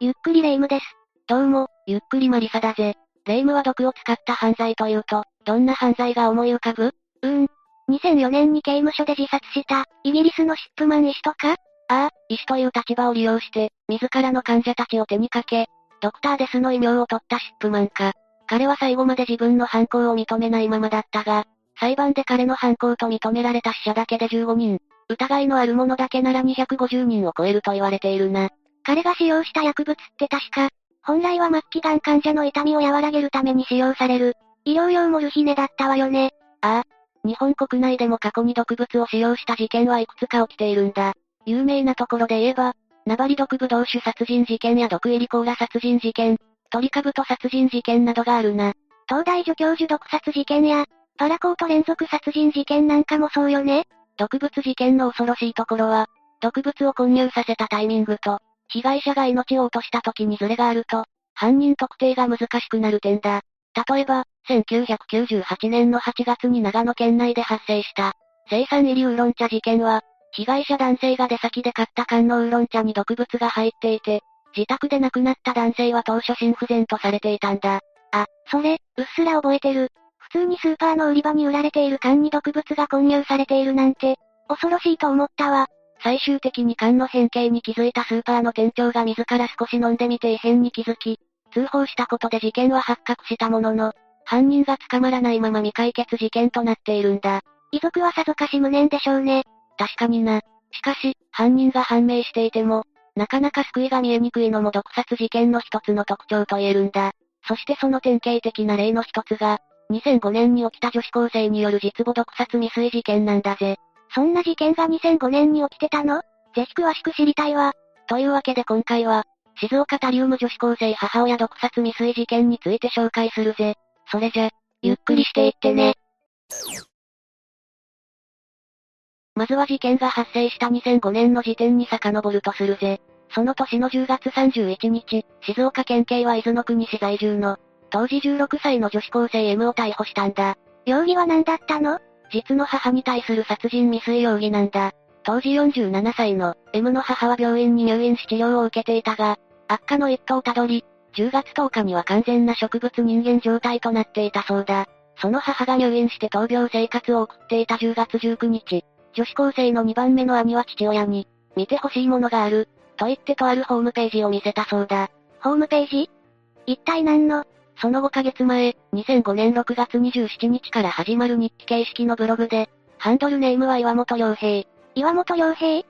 ゆっくりレ夢ムです。どうも、ゆっくりマリサだぜ。レ夢ムは毒を使った犯罪というと、どんな犯罪が思い浮かぶ？うーん。2004年に刑務所で自殺した、イギリスのシップマン医師とか？ああ、医師という立場を利用して、自らの患者たちを手にかけ、ドクターデスの異名を取ったシップマンか。彼は最後まで自分の犯行を認めないままだったが、裁判で彼の犯行と認められた死者だけで15人、疑いのある者だけなら250人を超えると言われているな。彼が使用した薬物って確か、本来は末期がん患者の痛みを和らげるために使用される、医療用モルヒネだったわよね。ああ。日本国内でも過去に毒物を使用した事件はいくつか起きているんだ。有名なところで言えば、ナバリ毒ブ同種殺人事件や毒入りコーラ殺人事件、トリカブト殺人事件などがあるな。東大助教授毒殺事件や、パラコート連続殺人事件なんかもそうよね。毒物事件の恐ろしいところは、毒物を混入させたタイミングと、被害者が命を落とした時にズレがあると、犯人特定が難しくなる点だ。例えば、1998年の8月に長野県内で発生した、生産入りウーロン茶事件は、被害者男性が出先で買った缶のウーロン茶に毒物が入っていて、自宅で亡くなった男性は当初心不全とされていたんだ。あ、それ、うっすら覚えてる。普通にスーパーの売り場に売られている缶に毒物が混入されているなんて、恐ろしいと思ったわ。最終的に缶の変形に気づいたスーパーの店長が自ら少し飲んでみて異変に気づき、通報したことで事件は発覚したものの、犯人が捕まらないまま未解決事件となっているんだ。遺族はさぞかし無念でしょうね。確かにな。しかし、犯人が判明していても、なかなか救いが見えにくいのも毒殺事件の一つの特徴と言えるんだ。そしてその典型的な例の一つが、2005年に起きた女子高生による実母毒殺未遂事件なんだぜ。そんな事件が2005年に起きてたの？ぜひ詳しく知りたいわ。というわけで今回は、静岡タリウム女子高生母親毒殺未遂事件について紹介するぜ。それじゃ、ゆっくりしていってね。まずは事件が発生した2005年の時点に遡るとするぜ。その年の10月31日、静岡県警は伊豆の国市在住の、当時16歳の女子高生 M を逮捕したんだ。容疑は何だったの？実の母に対する殺人未遂容疑なんだ。当時47歳の M の母は病院に入院し治療を受けていたが、悪化の一途をたどり、10月10日には完全な植物人間状態となっていたそうだ。その母が入院して闘病生活を送っていた10月19日、女子高生の2番目の兄は父親に、見てほしいものがある、と言ってとあるホームページを見せたそうだ。ホームページ？一体何の？その5ヶ月前、2005年6月27日から始まる日記形式のブログで、ハンドルネームは岩本良平。岩本良平？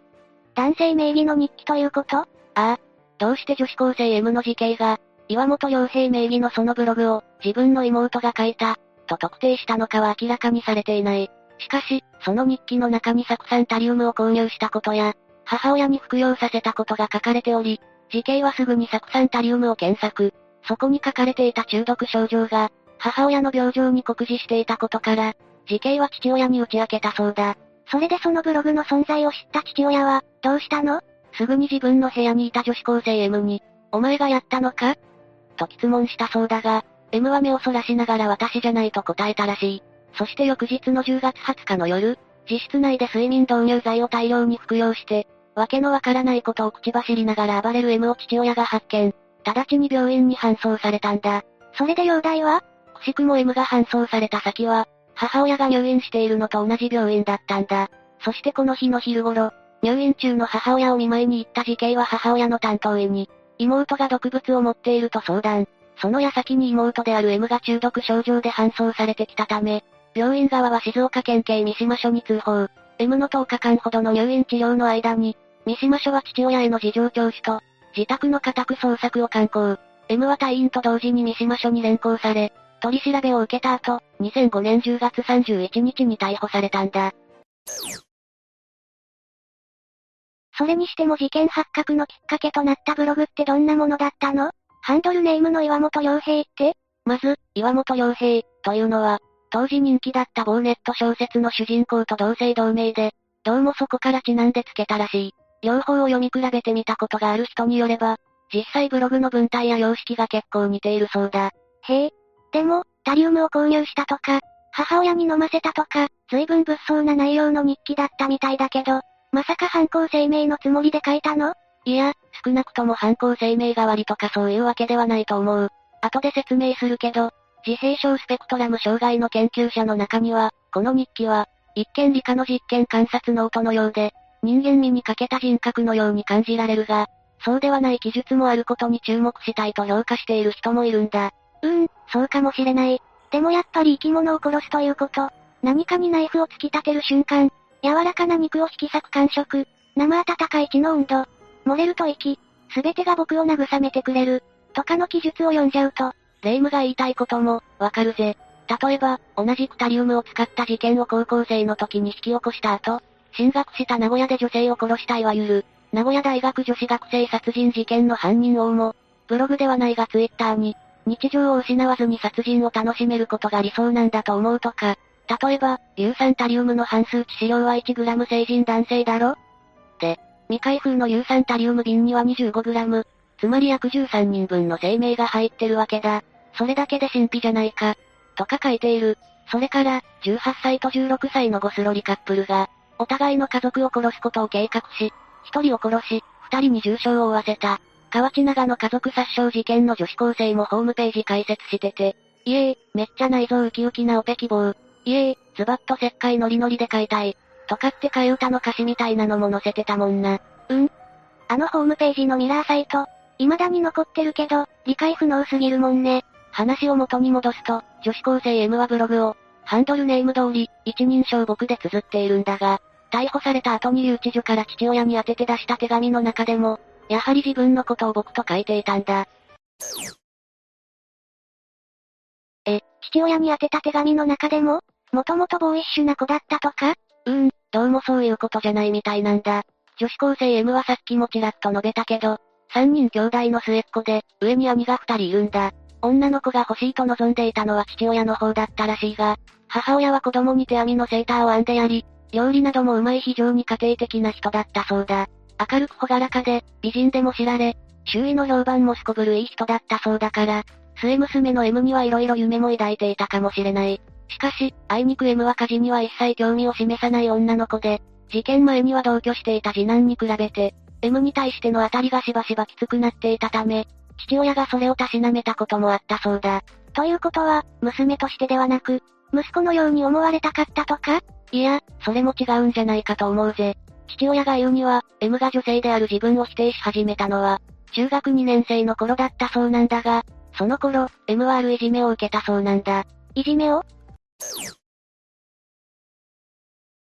男性名義の日記ということ？ああ。どうして女子高生 M の事件が、岩本良平名義のそのブログを、自分の妹が書いた、と特定したのかは明らかにされていない。しかし、その日記の中に酢酸タリウムを購入したことや、母親に服用させたことが書かれており、事件はすぐに酢酸タリウムを検索。そこに書かれていた中毒症状が、母親の病状に酷似していたことから、事件は父親に打ち明けたそうだ。それでそのブログの存在を知った父親は、どうしたの？すぐに自分の部屋にいた女子高生 M に、お前がやったのか？と質問したそうだが、M は目をそらしながら私じゃないと答えたらしい。そして翌日の10月20日の夜、自室内で睡眠導入剤を大量に服用して、わけのわからないことを口走りながら暴れる M を父親が発見。直ちに病院に搬送されたんだ。それで容体は？くしくも M が搬送された先は、母親が入院しているのと同じ病院だったんだ。そしてこの日の昼頃、入院中の母親を見舞いに行った事件は母親の担当医に、妹が毒物を持っていると相談。その矢先に妹である M が中毒症状で搬送されてきたため、病院側は静岡県警三島署に通報。M の10日間ほどの入院治療の間に、三島署は父親への事情聴取と、自宅の家宅捜索を敢行。M は隊員と同時に三島署に連行され、取り調べを受けた後、2005年10月31日に逮捕されたんだ。それにしても事件発覚のきっかけとなったブログってどんなものだったの？ハンドルネームの岩本良平って？まず、岩本良平、というのは、当時人気だった某ネット小説の主人公と同姓同名で、どうもそこからちなんでつけたらしい。両方を読み比べてみたことがある人によれば、実際ブログの文体や様式が結構似ているそうだ。へえ。でも、タリウムを購入したとか、母親に飲ませたとか、随分物騒な内容の日記だったみたいだけど、まさか犯行声明のつもりで書いたの？いや、少なくとも犯行声明代わりとかそういうわけではないと思う。後で説明するけど、自閉症スペクトラム障害の研究者の中には、この日記は、一見理科の実験観察ノートのようで、人間味に欠けた人格のように感じられるが、そうではない記述もあることに注目したいと評価している人もいるんだ。うーん、そうかもしれない。でもやっぱり生き物を殺すということ、何かにナイフを突き立てる瞬間、柔らかな肉を引き裂く感触、生温かい血の温度、漏れると息、すべてが僕を慰めてくれる、とかの記述を読んじゃうと、レイムが言いたいことも、わかるぜ。例えば、同じくタリウムを使った事件を高校生の時に引き起こした後、進学した名古屋で女性を殺したいわゆる、名古屋大学女子学生殺人事件の犯人王も、ブログではないがツイッターに、日常を失わずに殺人を楽しめることが理想なんだと思うとか、例えば、硫酸タリウムの半数致死量は 1g 成人男性だろ？で、未開封の硫酸タリウム瓶には 25g、つまり約13人分の生命が入ってるわけだ。それだけで神秘じゃないか。とか書いている。それから、18歳と16歳のゴスロリカップルが、お互いの家族を殺すことを計画し、1人を殺し、2人に重傷を負わせた。河内長の家族殺傷事件の女子高生もホームページ開設してて、いえー、めっちゃ内臓ウキウキなオペ希望。いえー、ズバッと石灰ノリノリで買いたい。とかって替え歌の歌詞みたいなのも載せてたもんな。うん？あのホームページのミラーサイト、未だに残ってるけど、理解不能すぎるもんね。話を元に戻すと、女子高生 M はブログを、ハンドルネーム通り、一人称僕で綴っているんだが、逮捕された後に留置所から父親に宛てて出した手紙の中でも、やはり自分のことを僕と書いていたんだ。え、父親に宛てた手紙の中でももともとボーイッシュな子だったとか？うーん、どうもそういうことじゃないみたいなんだ。女子高生 M はさっきもちらっと述べたけど、三人兄弟の末っ子で、上に兄が二人いるんだ。女の子が欲しいと望んでいたのは父親の方だったらしいが、母親は子供に手編みのセーターを編んでやり、料理などもうまい非常に家庭的な人だったそうだ。明るく朗らかで、美人でも知られ、周囲の評判もすこぶるいい人だったそうだから、末娘の M には色々夢も抱いていたかもしれない。しかし、あいにく M は家事には一切興味を示さない女の子で、事件前には同居していた次男に比べて、M に対しての当たりがしばしばきつくなっていたため、父親がそれをたしなめたこともあったそうだ。ということは、娘としてではなく、息子のように思われたかったとか？いや、それも違うんじゃないかと思うぜ。父親が言うには、M が女性である自分を否定し始めたのは、中学2年生の頃だったそうなんだが、その頃、M はあるいじめを受けたそうなんだ。いじめを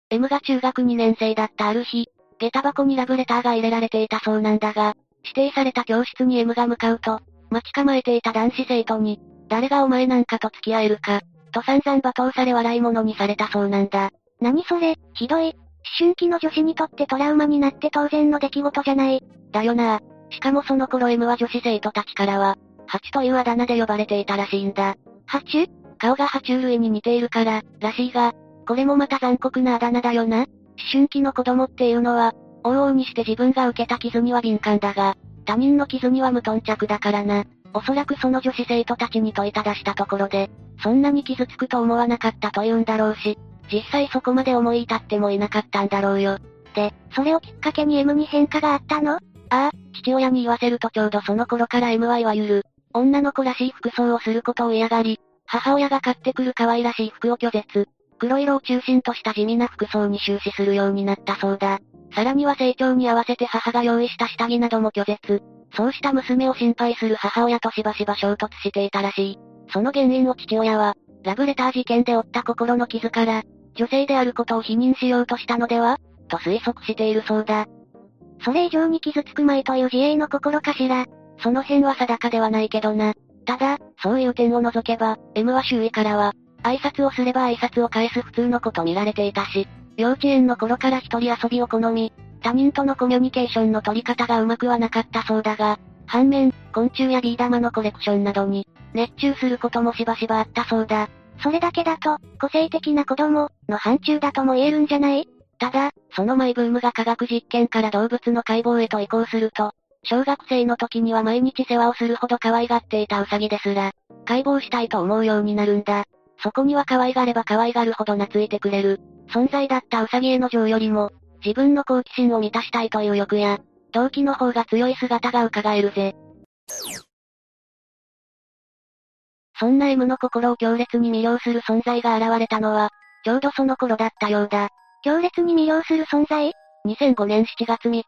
?M が中学2年生だったある日、下駄箱にラブレターが入れられていたそうなんだが、指定された教室に M が向かうと、待ち構えていた男子生徒に、誰がお前なんかと付き合えるか、と散々罵倒され笑い物にされたそうなんだ。何それ、ひどい。思春期の女子にとってトラウマになって当然の出来事じゃない。だよなしかもその頃 M は女子生徒たちからは、ハチというあだ名で呼ばれていたらしいんだ。ハチ顔が爬虫類に似ているから、らしいが、これもまた残酷なあだ名だよな。思春期の子供っていうのは、往々にして自分が受けた傷には敏感だが、他人の傷には無頓着だからな。おそらくその女子生徒たちに問いただしたところで、そんなに傷つくと思わなかったと言うんだろうし、実際そこまで思い至ってもいなかったんだろうよ。で、それをきっかけに M に変化があったの？ああ、父親に言わせるとちょうどその頃から M はゆる、女の子らしい服装をすることを嫌がり、母親が買ってくる可愛らしい服を拒絶。黒色を中心とした地味な服装に終始するようになったそうだ。さらには成長に合わせて母が用意した下着なども拒絶。そうした娘を心配する母親としばしば衝突していたらしい。その原因を父親は、ラブレター事件で負った心の傷から、女性であることを否認しようとしたのではと推測しているそうだ。それ以上に傷つくまいという自衛の心かしら。その辺は定かではないけどな。ただ、そういう点を除けば、M は周囲からは、挨拶をすれば挨拶を返す普通の子と見られていたし、幼稚園の頃から一人遊びを好み、他人とのコミュニケーションの取り方がうまくはなかったそうだが、反面、昆虫やビー玉のコレクションなどに、熱中することもしばしばあったそうだ。それだけだと、個性的な子供、の範疇だとも言えるんじゃない？ただ、そのマイブームが科学実験から動物の解剖へと移行すると、小学生の時には毎日世話をするほど可愛がっていたウサギですら、解剖したいと思うようになるんだ。そこには可愛がれば可愛がるほど懐いてくれる、存在だったウサギへの情よりも、自分の好奇心を満たしたいという欲や、動機の方が強い姿が伺えるぜ。そんな M の心を強烈に魅了する存在が現れたのは、ちょうどその頃だったようだ。強烈に魅了する存在 ?2005 年7月3日、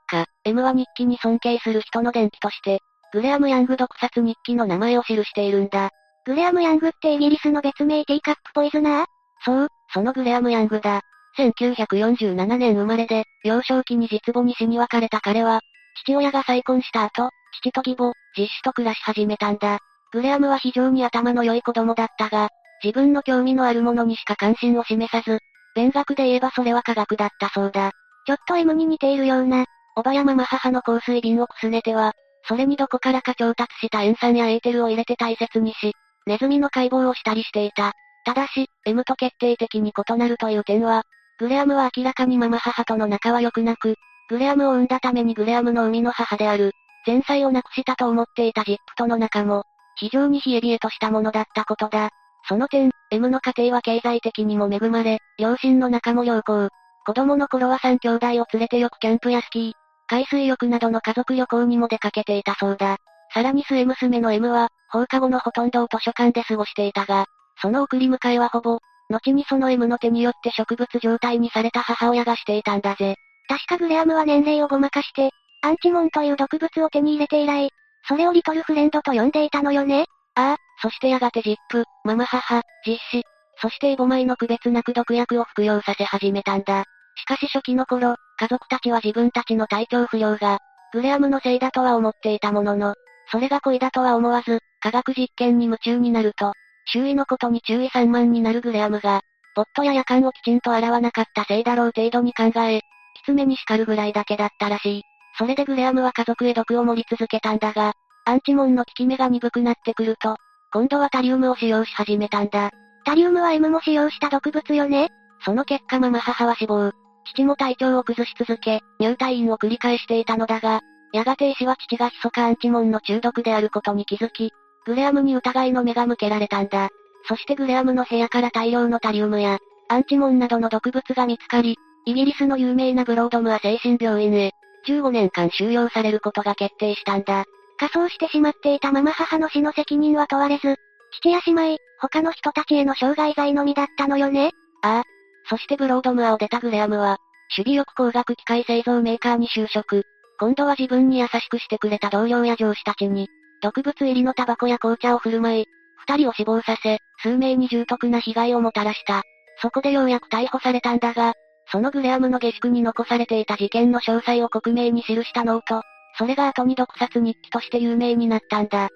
M は日記に尊敬する人の伝記として、グレアム・ヤング毒殺日記の名前を記しているんだ。グレアム・ヤングってイギリスの別名ティーカップポイズナー？そう、そのグレアム・ヤングだ。1947年生まれで、幼少期に実母に死に別れた彼は、父親が再婚した後、父と義母、実子と暮らし始めたんだ。グレアムは非常に頭の良い子供だったが、自分の興味のあるものにしか関心を示さず、勉学で言えばそれは科学だったそうだ。ちょっと M に似ているような。おばやママ母の香水瓶をくすねては、それにどこからか調達した塩酸やエーテルを入れて大切にし、ネズミの解剖をしたりしていた。ただし、M と決定的に異なるという点は、グレアムは明らかにママ母との仲は良くなく、グレアムを産んだためにグレアムの生みの母である、前妻を亡くしたと思っていたジップとの仲も、非常に冷え冷えとしたものだったことだ。その点、M の家庭は経済的にも恵まれ、両親の仲も良好。子供の頃は3兄弟を連れてよくキャンプやスキー、海水浴などの家族旅行にも出かけていたそうだ。さらに末娘の M は、放課後のほとんどを図書館で過ごしていたが、その送り迎えはほぼ、後にその M の手によって植物状態にされた母親がしていたんだぜ。確かグレアムは年齢をごまかして、アンチモンという毒物を手に入れて以来、それをリトルフレンドと呼んでいたのよねああ、そしてやがてジップ、ママ母、実子、そしてエボマイの区別なく毒薬を服用させ始めたんだ。しかし初期の頃、家族たちは自分たちの体調不良が、グレアムのせいだとは思っていたものの、それが恋だとは思わず、科学実験に夢中になると、周囲のことに注意散漫になるグレアムが、ポットや夜間をきちんと洗わなかったせいだろう程度に考え、きつめに叱るぐらいだけだったらしい。それでグレアムは家族へ毒を盛り続けたんだが、アンチモンの効き目が鈍くなってくると、今度はタリウムを使用し始めたんだ。タリウムは M も使用した毒物よね？その結果ママ母は死亡。父も体調を崩し続け、入退院を繰り返していたのだが、やがて医師は父が密かアンチモンの中毒であることに気づき、グレアムに疑いの目が向けられたんだ。そしてグレアムの部屋から大量のタリウムや、アンチモンなどの毒物が見つかり、イギリスの有名なブロードムは精神病院へ、15年間収容されることが決定したんだ。仮装してしまっていたママ母の死の責任は問われず、父や姉妹、他の人たちへの傷害罪のみだったのよね？ああ。そしてブロードムアを出たグレアムは、守備翼工学機械製造メーカーに就職。今度は自分に優しくしてくれた同僚や上司たちに、毒物入りのタバコや紅茶を振る舞い、二人を死亡させ、数名に重篤な被害をもたらした。そこでようやく逮捕されたんだが、そのグレアムの下宿に残されていた事件の詳細を克明に記したノート、それが後に毒殺日記として有名になったんだ。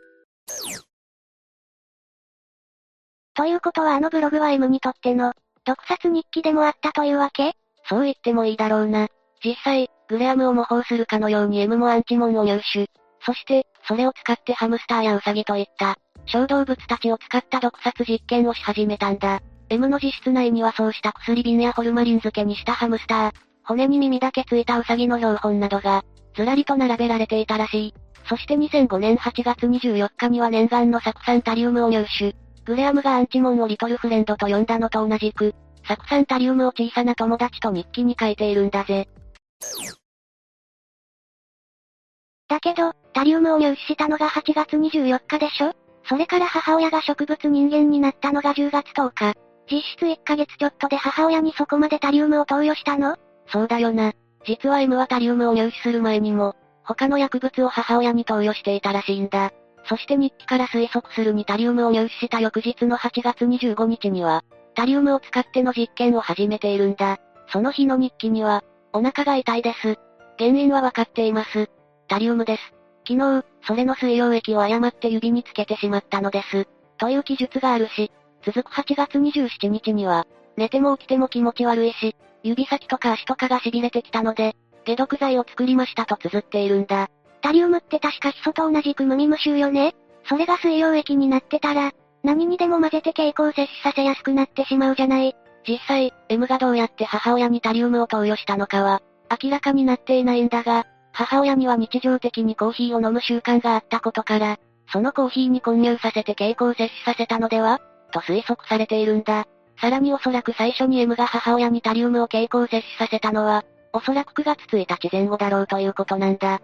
ということはあのブログは M にとっての、毒殺日記でもあったというわけ？そう言ってもいいだろうな。実際、グレアムを模倣するかのように M もアンチモンを入手。そして、それを使ってハムスターやウサギといった、小動物たちを使った毒殺実験をし始めたんだ。M の自室内にはそうした薬瓶やホルマリン漬けにしたハムスター、骨に耳だけついたウサギの標本などが、ずらりと並べられていたらしい。そして2005年8月24日には念願の酢酸タリウムを入手。グレアムがアンチモンをリトルフレンドと呼んだのと同じく、酢酸タリウムを小さな友達と日記に書いているんだぜ。だけど、タリウムを入手したのが8月24日でしょ？それから母親が植物人間になったのが10月10日。実質1ヶ月ちょっとで母親にそこまでタリウムを投与したの？そうだよな。実は M はタリウムを入手する前にも、他の薬物を母親に投与していたらしいんだ。そして日記から推測するにタリウムを入手した翌日の8月25日には、タリウムを使っての実験を始めているんだ。その日の日記には、お腹が痛いです。原因はわかっています。タリウムです。昨日、それの水溶液を誤って指につけてしまったのです。という記述があるし、続く8月27日には、寝ても起きても気持ち悪いし、指先とか足とかが痺れてきたので、解毒剤を作りましたと綴っているんだ。タリウムって確かヒ素と同じく無味無臭よねそれが水溶液になってたら、何にでも混ぜて蛍光摂取させやすくなってしまうじゃない。実際、M がどうやって母親にタリウムを投与したのかは、明らかになっていないんだが、母親には日常的にコーヒーを飲む習慣があったことから、そのコーヒーに混入させて蛍光摂取させたのではと推測されているんだ。さらにおそらく最初に M が母親にタリウムを蛍光摂取させたのは、おそらく9月1日前後だろうということなんだ。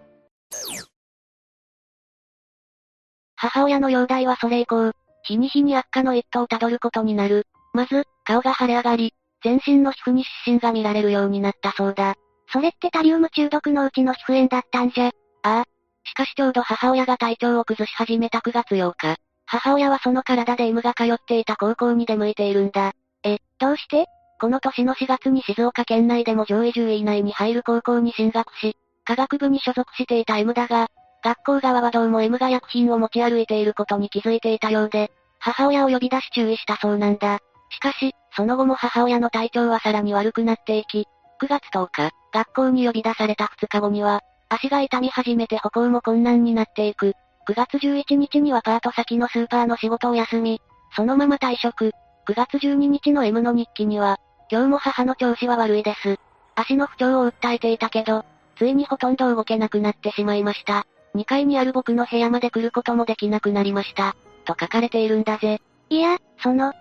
母親の容体はそれ以降、日に日に悪化の一途をたどることになる。まず、顔が腫れ上がり、全身の皮膚に湿疹が見られるようになったそうだ。それってタリウム中毒のうちの皮膚炎だったんじゃ。ああ。しかしちょうど母親が体調を崩し始めた9月8日、母親はその体で M が通っていた高校に出向いているんだ。え、どうして？この年の4月に静岡県内でも上位10位以内に入る高校に進学し、科学部に所属していた M だが、学校側はどうも M が薬品を持ち歩いていることに気づいていたようで、母親を呼び出し注意したそうなんだ。しかし、その後も母親の体調はさらに悪くなっていき、9月10日、学校に呼び出された2日後には、足が痛み始めて歩行も困難になっていく。9月11日にはパート先のスーパーの仕事を休み、そのまま退職。9月12日の M の日記には、今日も母の調子は悪いです。足の不調を訴えていたけど、ついにほとんど動けなくなってしまいました。2階にある僕の部屋まで来ることもできなくなりました。と書かれているんだぜ。いや、その、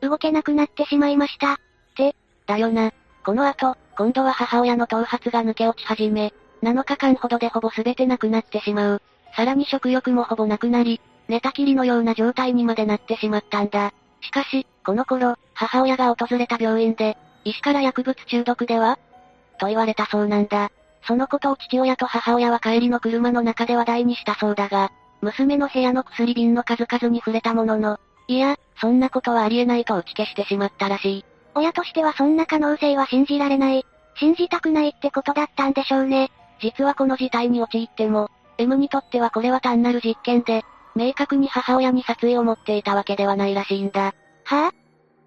動けなくなってしまいました。って、だよな。この後、今度は母親の頭髪が抜け落ち始め、7日間ほどでほぼ全てなくなってしまう。さらに食欲もほぼなくなり、寝たきりのような状態にまでなってしまったんだ。しかし、この頃、母親が訪れた病院で、医師から薬物中毒ではと言われたそうなんだ。そのことを父親と母親は帰りの車の中で話題にしたそうだが、娘の部屋の薬瓶の数々に触れたものの、いや、そんなことはありえないと打ち消してしまったらしい。親としてはそんな可能性は信じられない。信じたくないってことだったんでしょうね。実はこの事態に陥っても、M にとってはこれは単なる実験で、明確に母親に殺意を持っていたわけではないらしいんだ。は？ぁ、あ、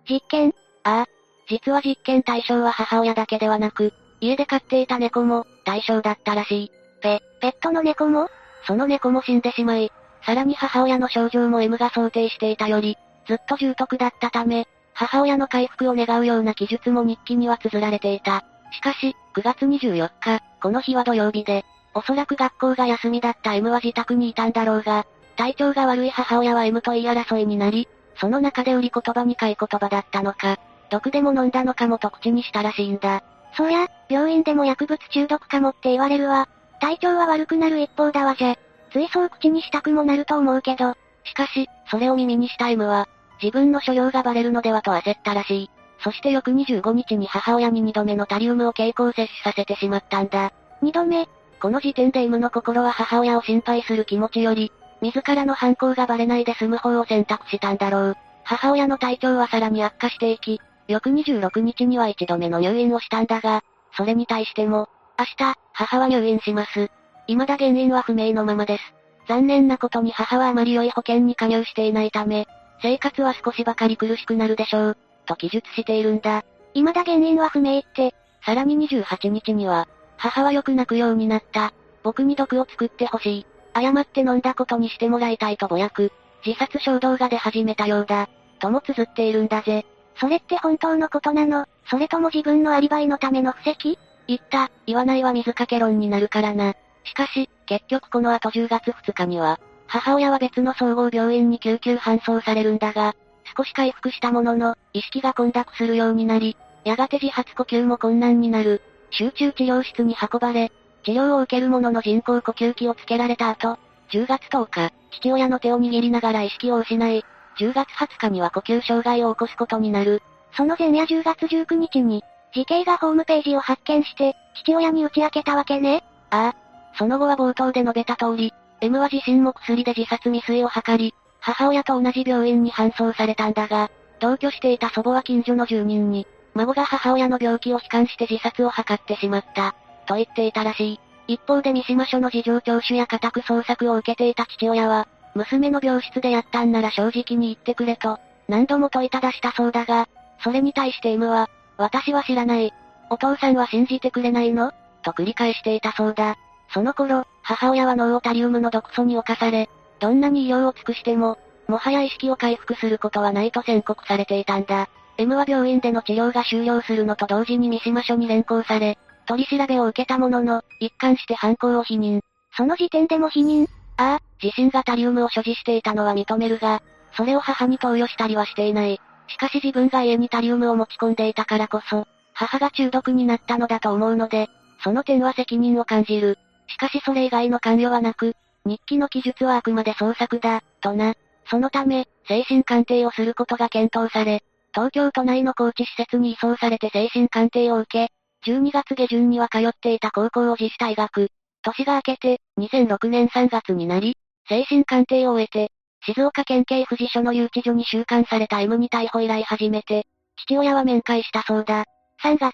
実験？ああ。実は実験対象は母親だけではなく、家で飼っていた猫も、対象だったらしい。ペ、ペットの猫も？その猫も死んでしまい、さらに母親の症状も M が想定していたより、ずっと重篤だったため、母親の回復を願うような記述も日記には綴られていた。しかし、9月24日、この日は土曜日で、おそらく学校が休みだった M は自宅にいたんだろうが、体調が悪い母親は M と言い争いになり、その中で売り言葉に買い言葉だったのか、毒でも飲んだのかもと口にしたらしいんだ。そりゃ、病院でも薬物中毒かもって言われるわ。体調は悪くなる一方だわじゃ。ついそう口にしたくもなると思うけど。しかし、それを耳にした M は、自分の所用がバレるのではと焦ったらしい。そして翌25日に母親に2度目のタリウムを経口摂取させてしまったんだ。2度目この時点で M の心は母親を心配する気持ちより、自らの犯行がバレないで済む方を選択したんだろう。母親の体調はさらに悪化していき、翌26日には一度目の入院をしたんだが、それに対しても、明日、母は入院します。未だ原因は不明のままです。残念なことに母はあまり良い保険に加入していないため、生活は少しばかり苦しくなるでしょう、と記述しているんだ。未だ原因は不明って、さらに28日には、母はよく泣くようになった。僕に毒を作ってほしい。誤って飲んだことにしてもらいたいとぼやく、自殺衝動が出始めたようだ。とも綴っているんだぜ。それって本当のことなの？それとも自分のアリバイのための布石？言った、言わないは水かけ論になるからな。しかし、結局この後10月2日には、母親は別の総合病院に救急搬送されるんだが、少し回復したものの、意識が混濁するようになり、やがて自発呼吸も困難になる。集中治療室に運ばれ、治療を受ける者の人工呼吸器をつけられた後、10月10日、父親の手を握りながら意識を失い、10月20日には呼吸障害を起こすことになる。その前夜10月19日に、時系がホームページを発見して、父親に打ち明けたわけね。ああ。その後は冒頭で述べた通り、M は自身も薬で自殺未遂を図り、母親と同じ病院に搬送されたんだが、同居していた祖母は近所の住人に、孫が母親の病気を悲観して自殺を図ってしまった、と言っていたらしい。一方で三島署の事情聴取や家宅捜索を受けていた父親は、娘の病室でやったんなら正直に言ってくれと、何度も問いただしたそうだが、それに対して M は、私は知らない。お父さんは信じてくれないの？と繰り返していたそうだ。その頃、母親はノウオタリウムの毒素に侵され、どんなに医療を尽くしても、もはや意識を回復することはないと宣告されていたんだ。M は病院での治療が終了するのと同時に三島署に連行され、取り調べを受けたものの、一貫して犯行を否認。その時点でも否認ああ、自身がタリウムを所持していたのは認めるが、それを母に投与したりはしていない。しかし自分が家にタリウムを持ち込んでいたからこそ、母が中毒になったのだと思うので、その点は責任を感じる。しかしそれ以外の関与はなく、日記の記述はあくまで創作だ、とな。そのため、精神鑑定をすることが検討され、東京都内の高知施設に移送されて精神鑑定を受け、12月下旬には通っていた高校を自主退学。年が明けて、2006年3月になり、精神鑑定を終えて、静岡県警富士署の留置所に収監された M に逮捕以来初めて、父親は面会したそうだ。3月。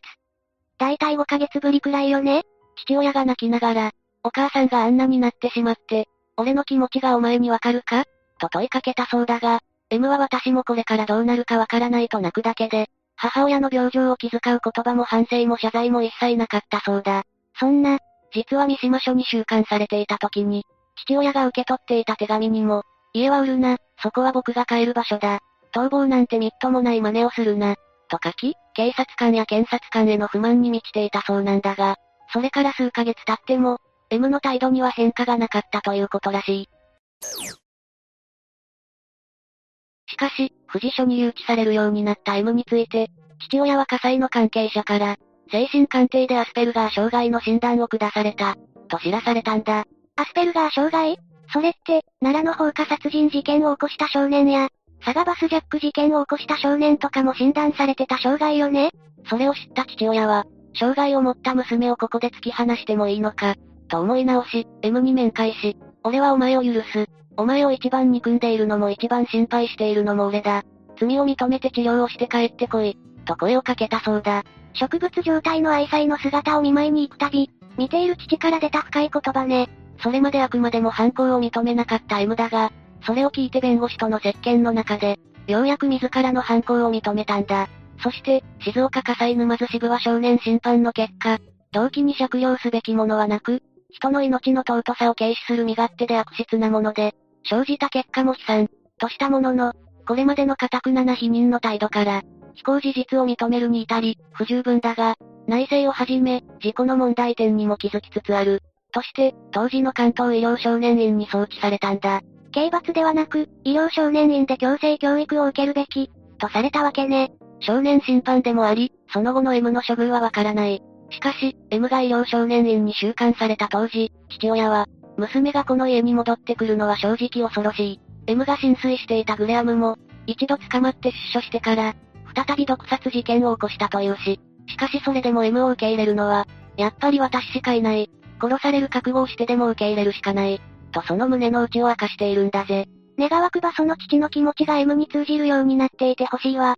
だいたい5ヶ月ぶりくらいよね父親が泣きながら、お母さんがあんなになってしまって、俺の気持ちがお前にわかるか？と問いかけたそうだが、M は私もこれからどうなるかわからないと泣くだけで、母親の病状を気遣う言葉も反省も謝罪も一切なかったそうだ。そんな、実は三島署に収監されていた時に、父親が受け取っていた手紙にも、家は売るな、そこは僕が帰る場所だ。逃亡なんてみっともない真似をするな。と書き、警察官や検察官への不満に満ちていたそうなんだが、それから数ヶ月経っても、M の態度には変化がなかったということらしい。しかし、富士署に留置されるようになった M について、父親は火災の関係者から、精神鑑定でアスペルガー障害の診断を下された、と知らされたんだ。アスペルガー障害？それって、奈良の放火殺人事件を起こした少年や、サガバスジャック事件を起こした少年とかも診断されてた障害よね？それを知った父親は、障害を持った娘をここで突き放してもいいのか、と思い直し、M に面会し、俺はお前を許す。お前を一番憎んでいるのも一番心配しているのも俺だ。罪を認めて治療をして帰ってこい。と声をかけたそうだ。植物状態の愛妻の姿を見舞いに行くたび、見ている父から出た深い言葉ね。それまであくまでも犯行を認めなかった M だが、それを聞いて弁護士との接見の中で、ようやく自らの犯行を認めたんだ。そして、静岡火災沼津支部は少年審判の結果、動機に借用すべきものはなく、人の命の尊さを軽視する身勝手で悪質なもので、生じた結果も悲惨、としたものの、これまでの堅くなな否認の態度から、非行事実を認めるに至り、不十分だが、内政をはじめ、事故の問題点にも気づきつつある。として、当時の関東医療少年院に送致されたんだ。刑罰ではなく、医療少年院で強制教育を受けるべき、とされたわけね。少年審判でもあり、その後の M の処遇はわからない。しかし、M が医療少年院に収監された当時、父親は、娘がこの家に戻ってくるのは正直恐ろしい。M が浸水していたグレアムも、一度捕まって出所してから、再び毒殺事件を起こしたというし、しかしそれでも M を受け入れるのは、やっぱり私しかいない。殺される覚悟をしてでも受け入れるしかない。とその胸の内を明かしているんだぜ。願わくばその父の気持ちが M に通じるようになっていてほしいわ。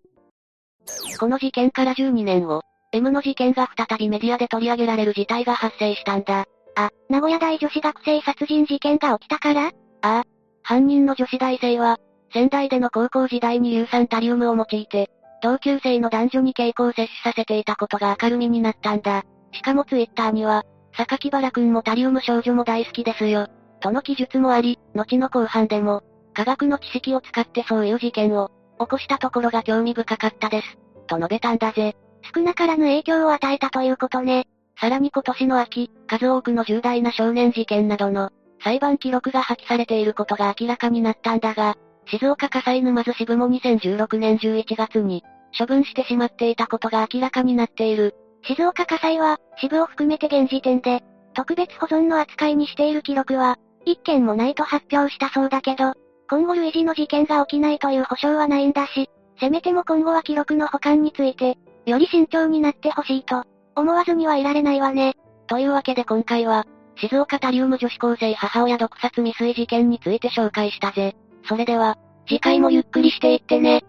この事件から12年後、M の事件が再びメディアで取り上げられる事態が発生したんだ。あ、名古屋大女子学生殺人事件が起きたから？ああ。犯人の女子大生は、仙台での高校時代に硫酸タリウムを用いて、同級生の男女に傾向を摂取させていたことが明るみになったんだ。しかもツイッターには、榊原くんもタリウム少女も大好きですよ。との記述もあり、後の後半でも、科学の知識を使ってそういう事件を、起こしたところが興味深かったです。と述べたんだぜ。少なからぬ影響を与えたということね。さらに今年の秋、数多くの重大な少年事件などの、裁判記録が破棄されていることが明らかになったんだが、静岡火災沼津支部も2016年11月に、処分してしまっていたことが明らかになっている。静岡火災は、支部を含めて現時点で、特別保存の扱いにしている記録は、一件もないと発表したそうだけど、今後類似の事件が起きないという保証はないんだし、せめても今後は記録の保管について、より慎重になってほしいと、思わずにはいられないわね。というわけで今回は、静岡タリウム女子高生母親毒殺未遂事件について紹介したぜ。それでは、次回もゆっくりしていってね。